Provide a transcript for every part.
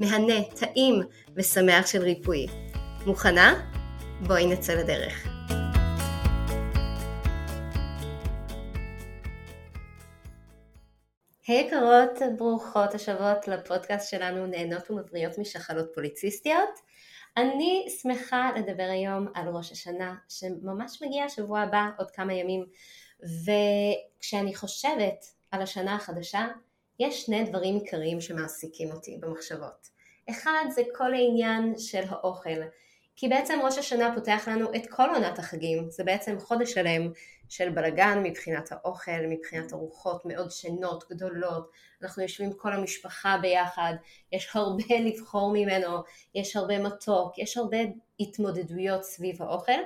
מהנה, טעים ושמח של ריפוי. מוכנה? בואי נצא לדרך. היי hey, יקרות, ברוכות השבות לפודקאסט שלנו נהנות ומבריות משחלות פוליציסטיות. אני שמחה לדבר היום על ראש השנה שממש מגיע שבוע הבא, עוד כמה ימים, וכשאני חושבת על השנה החדשה, יש שני דברים עיקריים שמעסיקים אותי במחשבות. אחד זה כל העניין של האוכל, כי בעצם ראש השנה פותח לנו את כל עונת החגים, זה בעצם חודש שלם של בלגן מבחינת האוכל, מבחינת ארוחות מאוד שנות, גדולות, אנחנו יושבים כל המשפחה ביחד, יש הרבה לבחור ממנו, יש הרבה מתוק, יש הרבה התמודדויות סביב האוכל,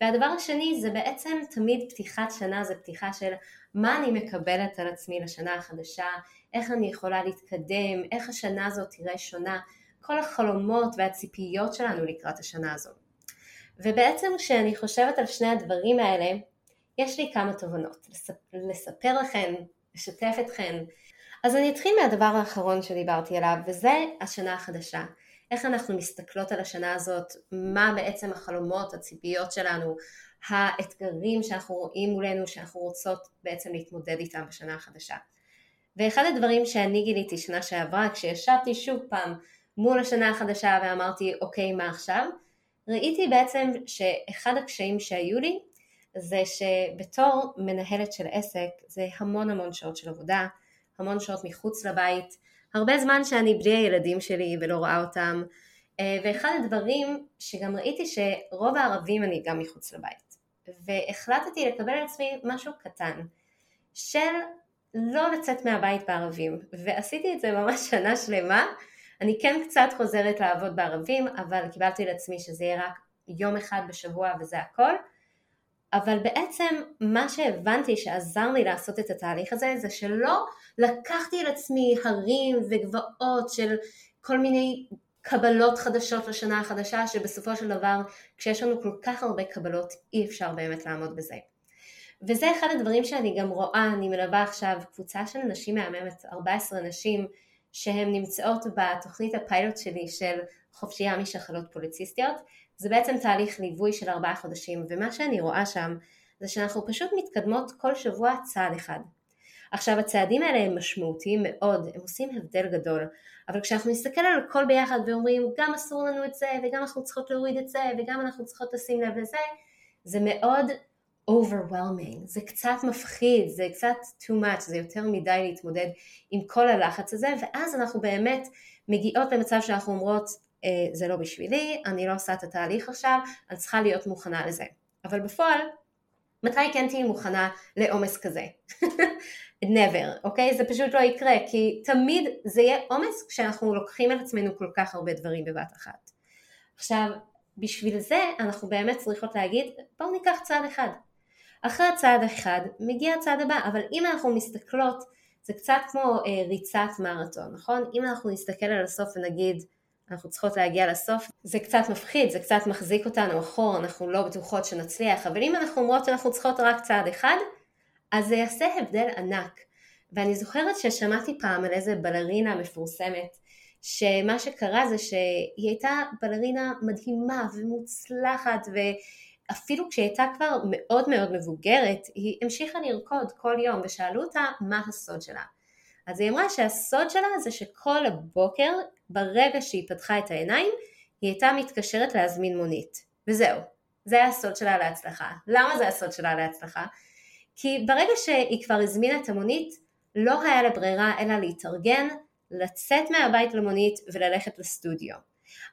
והדבר השני זה בעצם תמיד פתיחת שנה, זה פתיחה של מה אני מקבלת על עצמי לשנה החדשה, איך אני יכולה להתקדם, איך השנה הזאת תראה שונה, כל החלומות והציפיות שלנו לקראת השנה הזו. ובעצם כשאני חושבת על שני הדברים האלה, יש לי כמה תובנות לספר לכם, לשתף אתכם. אז אני אתחיל מהדבר האחרון שדיברתי עליו, וזה השנה החדשה. איך אנחנו מסתכלות על השנה הזאת, מה בעצם החלומות, הציפיות שלנו, האתגרים שאנחנו רואים מולנו, שאנחנו רוצות בעצם להתמודד איתם בשנה החדשה. ואחד הדברים שאני גיליתי שנה שעברה, כשישבתי שוב פעם מול השנה החדשה ואמרתי אוקיי מה עכשיו, ראיתי בעצם שאחד הקשיים שהיו לי זה שבתור מנהלת של עסק זה המון המון שעות של עבודה, המון שעות מחוץ לבית, הרבה זמן שאני בלי הילדים שלי ולא רואה אותם. אה, ואחד הדברים שגם ראיתי שרוב הערבים אני גם מחוץ לבית והחלטתי לקבל על עצמי משהו קטן של לא לצאת מהבית בערבים ועשיתי את זה ממש שנה שלמה אני כן קצת חוזרת לעבוד בערבים, אבל קיבלתי לעצמי שזה יהיה רק יום אחד בשבוע וזה הכל. אבל בעצם מה שהבנתי שעזר לי לעשות את התהליך הזה זה שלא לקחתי על עצמי הרים וגבעות של כל מיני קבלות חדשות לשנה החדשה שבסופו של דבר כשיש לנו כל כך הרבה קבלות אי אפשר באמת לעמוד בזה. וזה אחד הדברים שאני גם רואה, אני מלווה עכשיו קבוצה של נשים מהממת, 14 נשים שהן נמצאות בתוכנית הפיילוט שלי של חופשייה משחלות פוליציסטיות זה בעצם תהליך ליווי של ארבעה חודשים ומה שאני רואה שם זה שאנחנו פשוט מתקדמות כל שבוע צעד אחד. עכשיו הצעדים האלה הם משמעותיים מאוד, הם עושים הבדל גדול, אבל כשאנחנו נסתכל על הכל ביחד ואומרים גם אסור לנו את זה וגם אנחנו צריכות להוריד את זה וגם אנחנו צריכות לשים לב לזה, זה מאוד overwhelming, זה קצת מפחיד, זה קצת too much, זה יותר מדי להתמודד עם כל הלחץ הזה, ואז אנחנו באמת מגיעות למצב שאנחנו אומרות, אה, זה לא בשבילי, אני לא עושה את התהליך עכשיו, אני צריכה להיות מוכנה לזה. אבל בפועל, מתי כן תהיי מוכנה לעומס כזה? never, אוקיי? זה פשוט לא יקרה, כי תמיד זה יהיה עומס כשאנחנו לוקחים על עצמנו כל כך הרבה דברים בבת אחת. עכשיו, בשביל זה אנחנו באמת צריכות להגיד, בואו ניקח צעד אחד. אחרי הצעד אחד מגיע הצעד הבא, אבל אם אנחנו מסתכלות, זה קצת כמו אה, ריצת מרתון, נכון? אם אנחנו נסתכל על הסוף ונגיד, אנחנו צריכות להגיע לסוף, זה קצת מפחיד, זה קצת מחזיק אותנו אחור, אנחנו לא בטוחות שנצליח, אבל אם אנחנו אומרות שאנחנו צריכות רק צעד אחד, אז זה יעשה הבדל ענק. ואני זוכרת ששמעתי פעם על איזה בלרינה מפורסמת, שמה שקרה זה שהיא הייתה בלרינה מדהימה ומוצלחת, ו... אפילו כשהיא הייתה כבר מאוד מאוד מבוגרת, היא המשיכה לרקוד כל יום ושאלו אותה מה הסוד שלה. אז היא אמרה שהסוד שלה זה שכל הבוקר, ברגע שהיא פתחה את העיניים, היא הייתה מתקשרת להזמין מונית, וזהו, זה היה הסוד שלה להצלחה. למה זה הסוד שלה להצלחה? כי ברגע שהיא כבר הזמינה את המונית, לא היה לה ברירה אלא להתארגן, לצאת מהבית למונית וללכת לסטודיו.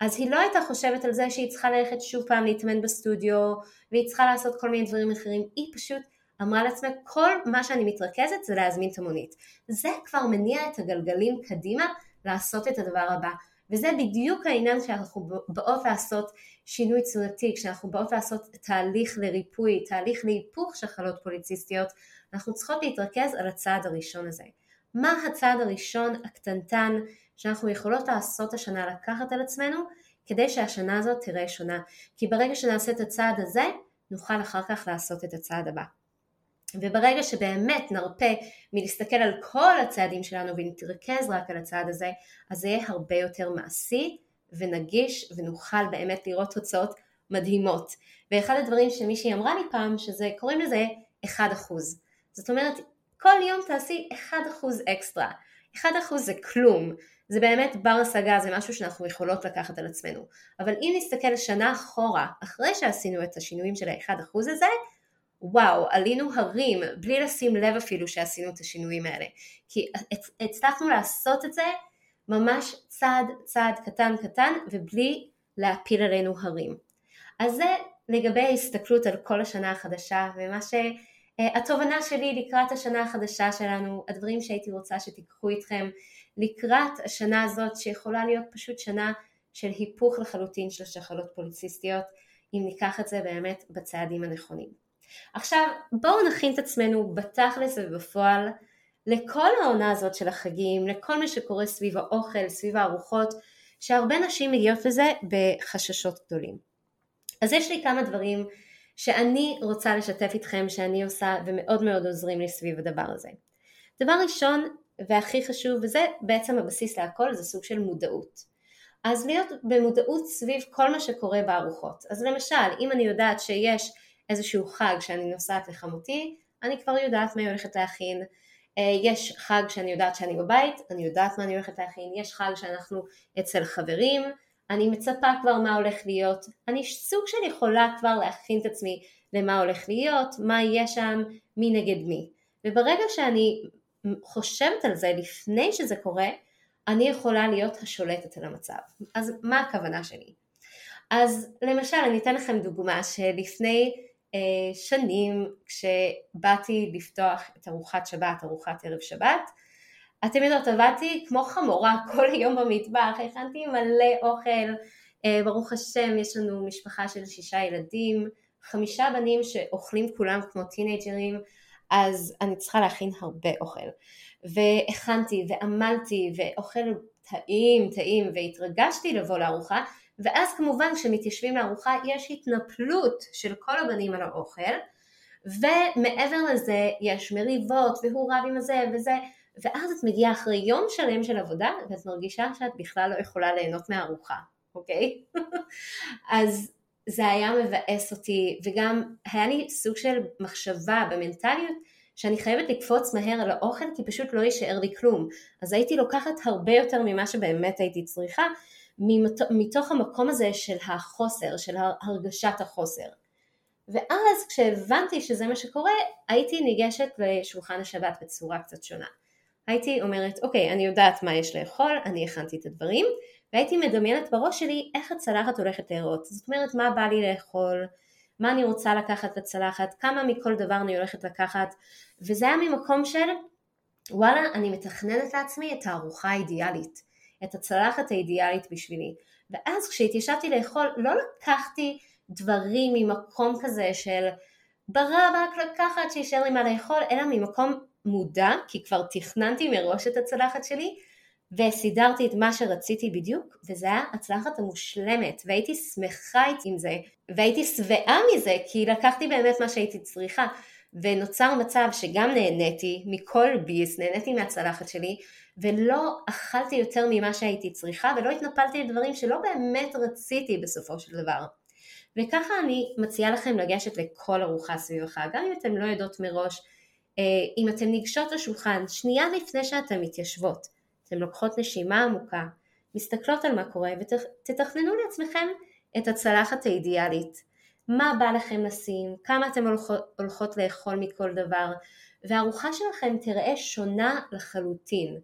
אז היא לא הייתה חושבת על זה שהיא צריכה ללכת שוב פעם להתאמן בסטודיו והיא צריכה לעשות כל מיני דברים אחרים, היא פשוט אמרה לעצמה כל מה שאני מתרכזת זה להזמין את המונית. זה כבר מניע את הגלגלים קדימה לעשות את הדבר הבא. וזה בדיוק העניין כשאנחנו באות לעשות שינוי תזונתי, כשאנחנו באות לעשות תהליך לריפוי, תהליך להיפוך של חלות פוליציסטיות, אנחנו צריכות להתרכז על הצעד הראשון הזה. מה הצעד הראשון הקטנטן שאנחנו יכולות לעשות השנה לקחת על עצמנו כדי שהשנה הזאת תראה שונה. כי ברגע שנעשה את הצעד הזה, נוכל אחר כך לעשות את הצעד הבא. וברגע שבאמת נרפה מלהסתכל על כל הצעדים שלנו ונתרכז רק על הצעד הזה, אז זה יהיה הרבה יותר מעשי ונגיש ונוכל באמת לראות תוצאות מדהימות. ואחד הדברים שמישהי אמרה לי פעם, שזה קוראים לזה 1%. זאת אומרת, כל יום תעשי 1% אקסטרה. 1% זה כלום, זה באמת בר השגה, זה משהו שאנחנו יכולות לקחת על עצמנו. אבל אם נסתכל שנה אחורה, אחרי שעשינו את השינויים של ה-1% הזה, וואו, עלינו הרים בלי לשים לב אפילו שעשינו את השינויים האלה. כי הצלחנו לעשות את זה ממש צעד צעד קטן קטן ובלי להפיל עלינו הרים. אז זה לגבי ההסתכלות על כל השנה החדשה ומה שהתובנה שלי לקראת השנה החדשה שלנו, הדברים שהייתי רוצה שתיקחו איתכם לקראת השנה הזאת שיכולה להיות פשוט שנה של היפוך לחלוטין של שחלות פוליציסטיות אם ניקח את זה באמת בצעדים הנכונים. עכשיו בואו נכין את עצמנו בתכלס ובפועל לכל העונה הזאת של החגים, לכל מה שקורה סביב האוכל, סביב הארוחות, שהרבה נשים מגיעות לזה בחששות גדולים. אז יש לי כמה דברים שאני רוצה לשתף איתכם שאני עושה ומאוד מאוד עוזרים לי סביב הדבר הזה. דבר ראשון והכי חשוב, וזה בעצם הבסיס להכל, זה סוג של מודעות. אז להיות במודעות סביב כל מה שקורה בארוחות. אז למשל, אם אני יודעת שיש איזשהו חג שאני נוסעת לחמותי, אני כבר יודעת מה היא הולכת להכין. אה, יש חג שאני יודעת שאני בבית, אני יודעת מה אני הולכת להכין, יש חג שאנחנו אצל חברים, אני מצפה כבר מה הולך להיות, אני סוג של יכולה כבר להכין את עצמי למה הולך להיות, מה יהיה שם, מי נגד מי. וברגע שאני חושבת על זה לפני שזה קורה, אני יכולה להיות השולטת על המצב. אז מה הכוונה שלי? אז למשל אני אתן לכם דוגמה שלפני שנים כשבאתי לפתוח את ארוחת שבת, ארוחת ערב שבת, אתם יודעות עבדתי כמו חמורה כל היום במטבח, הכנתי מלא אוכל, אה, ברוך השם יש לנו משפחה של שישה ילדים, חמישה בנים שאוכלים כולם כמו טינג'רים אז אני צריכה להכין הרבה אוכל. והכנתי ועמלתי ואוכל טעים טעים והתרגשתי לבוא לארוחה ואז כמובן כשמתיישבים לארוחה יש התנפלות של כל הבנים על האוכל ומעבר לזה יש מריבות והוא רב עם הזה וזה ואז את מגיעה אחרי יום שלם של עבודה ואת מרגישה שאת בכלל לא יכולה ליהנות מהארוחה, אוקיי? אז זה היה מבאס אותי וגם היה לי סוג של מחשבה במנטליות שאני חייבת לקפוץ מהר על האוכל כי פשוט לא יישאר לי כלום אז הייתי לוקחת הרבה יותר ממה שבאמת הייתי צריכה מתוך המקום הזה של החוסר, של הרגשת החוסר. ואז כשהבנתי שזה מה שקורה הייתי ניגשת לשולחן השבת בצורה קצת שונה. הייתי אומרת אוקיי אני יודעת מה יש לאכול, אני הכנתי את הדברים והייתי מדמיינת בראש שלי איך הצלחת הולכת להיראות. זאת אומרת, מה בא לי לאכול, מה אני רוצה לקחת לצלחת, כמה מכל דבר אני הולכת לקחת, וזה היה ממקום של וואלה, אני מתכננת לעצמי את הארוחה האידיאלית, את הצלחת האידיאלית בשבילי. ואז כשהתיישבתי לאכול, לא לקחתי דברים ממקום כזה של ברא רק לקחת שישאר לי מה לאכול, אלא ממקום מודע, כי כבר תכננתי מראש את הצלחת שלי, וסידרתי את מה שרציתי בדיוק, וזו הייתה הצלחת המושלמת, והייתי שמחה עם זה, והייתי שבעה מזה, כי לקחתי באמת מה שהייתי צריכה, ונוצר מצב שגם נהניתי מכל ביס, נהניתי מהצלחת שלי, ולא אכלתי יותר ממה שהייתי צריכה, ולא התנפלתי לדברים שלא באמת רציתי בסופו של דבר. וככה אני מציעה לכם לגשת לכל ארוחה סביב החג, גם אם אתן לא יודעות מראש, אה, אם אתן ניגשות לשולחן שנייה לפני שאתן מתיישבות, אתן לוקחות נשימה עמוקה, מסתכלות על מה קורה ותתכננו לעצמכם את הצלחת האידיאלית. מה בא לכם לשים, כמה אתם הולכות, הולכות לאכול מכל דבר, והארוחה שלכם תראה שונה לחלוטין.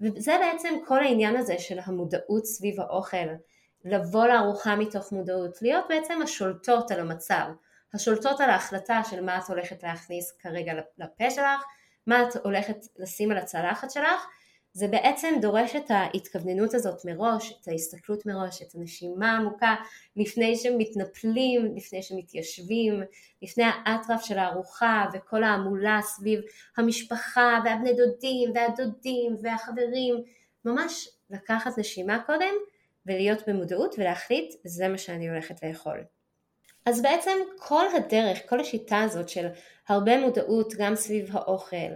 וזה בעצם כל העניין הזה של המודעות סביב האוכל. לבוא לארוחה מתוך מודעות, להיות בעצם השולטות על המצב, השולטות על ההחלטה של מה את הולכת להכניס כרגע לפה שלך, מה את הולכת לשים על הצלחת שלך, זה בעצם דורש את ההתכווננות הזאת מראש, את ההסתכלות מראש, את הנשימה העמוקה, לפני שמתנפלים, לפני שמתיישבים, לפני האטרף של הארוחה וכל ההמולה סביב המשפחה והבני דודים והדודים והחברים, ממש לקחת נשימה קודם ולהיות במודעות ולהחליט זה מה שאני הולכת לאכול. אז בעצם כל הדרך, כל השיטה הזאת של הרבה מודעות גם סביב האוכל,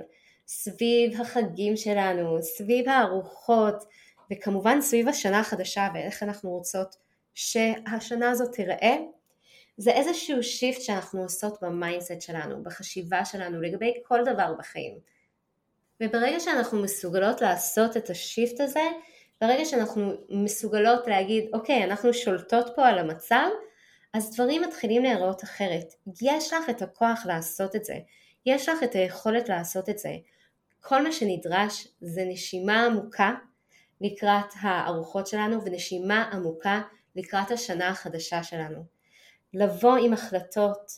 סביב החגים שלנו, סביב הארוחות וכמובן סביב השנה החדשה ואיך אנחנו רוצות שהשנה הזאת תיראה זה איזשהו shift שאנחנו עושות ב mindset שלנו, בחשיבה שלנו לגבי כל דבר בחיים. וברגע שאנחנו מסוגלות לעשות את ה shift הזה, ברגע שאנחנו מסוגלות להגיד אוקיי אנחנו שולטות פה על המצב, אז דברים מתחילים להיראות אחרת. יש לך את הכוח לעשות את זה, יש לך את היכולת לעשות את זה. כל מה שנדרש זה נשימה עמוקה לקראת הארוחות שלנו ונשימה עמוקה לקראת השנה החדשה שלנו. לבוא עם החלטות,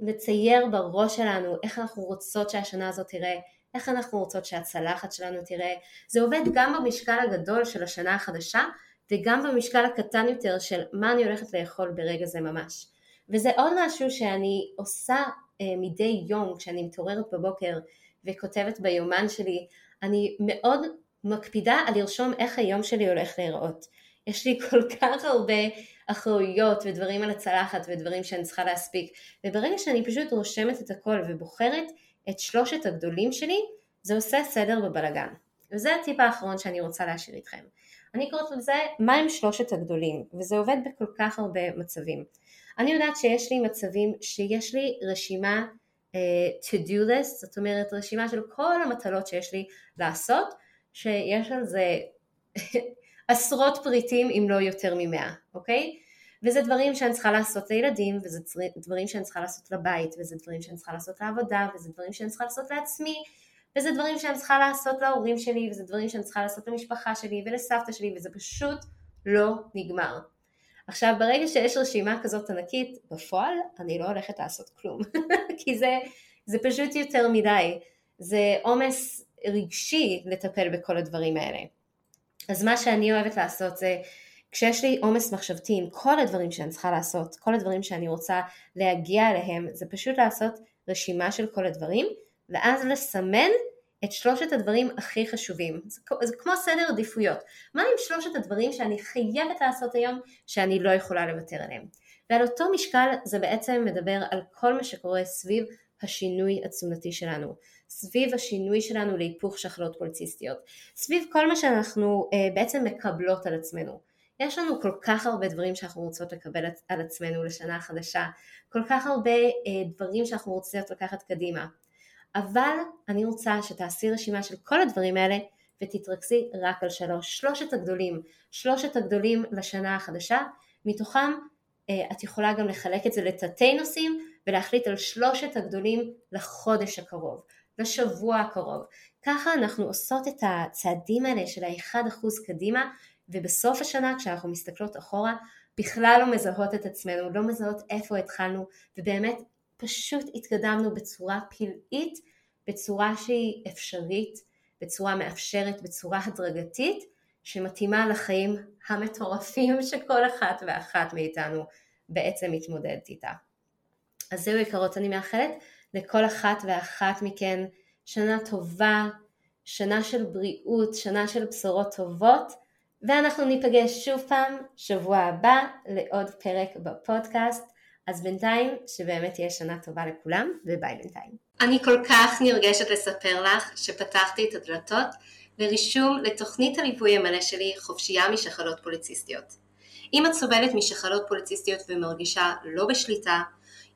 לצייר בראש שלנו איך אנחנו רוצות שהשנה הזאת תראה, איך אנחנו רוצות שהצלחת שלנו תראה. זה עובד גם במשקל הגדול של השנה החדשה וגם במשקל הקטן יותר של מה אני הולכת לאכול ברגע זה ממש. וזה עוד משהו שאני עושה אה, מדי יום כשאני מתעוררת בבוקר וכותבת ביומן שלי, אני מאוד מקפידה על לרשום איך היום שלי הולך להיראות. יש לי כל כך הרבה אחראויות ודברים על הצלחת ודברים שאני צריכה להספיק, וברגע שאני פשוט רושמת את הכל ובוחרת את שלושת הגדולים שלי, זה עושה סדר בבלגן. וזה הטיפ האחרון שאני רוצה להשאיר איתכם. אני קוראת לזה מהם שלושת הגדולים, וזה עובד בכל כך הרבה מצבים. אני יודעת שיש לי מצבים שיש לי רשימה uh, to do list, זאת אומרת רשימה של כל המטלות שיש לי לעשות, שיש על זה עשרות פריטים אם לא יותר ממאה, אוקיי? וזה דברים שאני צריכה לעשות לילדים, וזה דברים שאני צריכה לעשות לבית, וזה דברים שאני צריכה לעשות לעבודה, וזה דברים שאני צריכה לעשות לעצמי, וזה דברים שאני צריכה לעשות להורים שלי, וזה דברים שאני צריכה לעשות למשפחה שלי ולסבתא שלי, וזה פשוט לא נגמר. עכשיו ברגע שיש רשימה כזאת ענקית, בפועל אני לא הולכת לעשות כלום, כי זה, זה פשוט יותר מדי, זה עומס רגשי לטפל בכל הדברים האלה. אז מה שאני אוהבת לעשות זה כשיש לי עומס מחשבתי עם כל הדברים שאני צריכה לעשות, כל הדברים שאני רוצה להגיע אליהם, זה פשוט לעשות רשימה של כל הדברים, ואז לסמן את שלושת הדברים הכי חשובים. זה, זה כמו סדר עדיפויות. מה עם שלושת הדברים שאני חייבת לעשות היום שאני לא יכולה לוותר עליהם? ועל אותו משקל זה בעצם מדבר על כל מה שקורה סביב השינוי התזונתי שלנו, סביב השינוי שלנו להיפוך שחלות פולציסטיות, סביב כל מה שאנחנו אה, בעצם מקבלות על עצמנו. יש לנו כל כך הרבה דברים שאנחנו רוצות לקבל על עצמנו לשנה החדשה, כל כך הרבה אה, דברים שאנחנו רוצות לקחת קדימה. אבל אני רוצה שתעשי רשימה של כל הדברים האלה ותתרכזי רק על שלוש, שלושת הגדולים, שלושת הגדולים לשנה החדשה, מתוכם אה, את יכולה גם לחלק את זה לתתי נושאים ולהחליט על שלושת הגדולים לחודש הקרוב, לשבוע הקרוב. ככה אנחנו עושות את הצעדים האלה של האחד אחוז קדימה ובסוף השנה כשאנחנו מסתכלות אחורה בכלל לא מזהות את עצמנו, לא מזהות איפה התחלנו ובאמת פשוט התקדמנו בצורה פלאית, בצורה שהיא אפשרית, בצורה מאפשרת, בצורה הדרגתית, שמתאימה לחיים המטורפים שכל אחת ואחת מאיתנו בעצם מתמודדת איתה. אז זהו יקרות, אני מאחלת לכל אחת ואחת מכן שנה טובה, שנה של בריאות, שנה של בשורות טובות, ואנחנו ניפגש שוב פעם שבוע הבא לעוד פרק בפודקאסט. אז בינתיים שבאמת תהיה שנה טובה לכולם, וביי בינתיים. אני כל כך נרגשת לספר לך שפתחתי את הדלתות לרישום לתוכנית הליווי המלא שלי חופשייה משחלות פוליציסטיות. אם את סובלת משחלות פוליציסטיות ומרגישה לא בשליטה,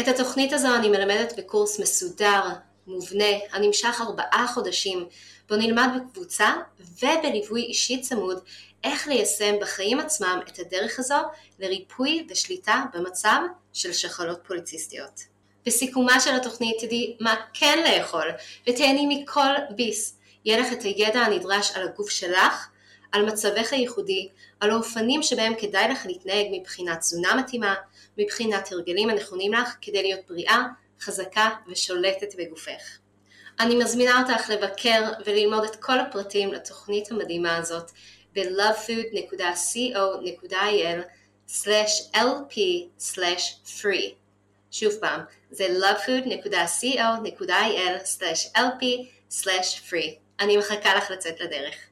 את התוכנית הזו אני מלמדת בקורס מסודר, מובנה, הנמשך ארבעה חודשים, בו נלמד בקבוצה ובליווי אישי צמוד איך ליישם בחיים עצמם את הדרך הזו לריפוי ושליטה במצב של שחלות פוליציסטיות. בסיכומה של התוכנית תדעי מה כן לאכול ותהני מכל ביס. יהיה לך את הידע הנדרש על הגוף שלך, על מצבך הייחודי, על האופנים שבהם כדאי לך להתנהג מבחינת תזונה מתאימה, מבחינת הרגלים הנכונים לך כדי להיות בריאה, חזקה ושולטת בגופך. אני מזמינה אותך לבקר וללמוד את כל הפרטים לתוכנית המדהימה הזאת ב-lovefood.co.il/lp/free שוב פעם, זה lovefood.co.il/lp/free אני מחכה לך לצאת לדרך.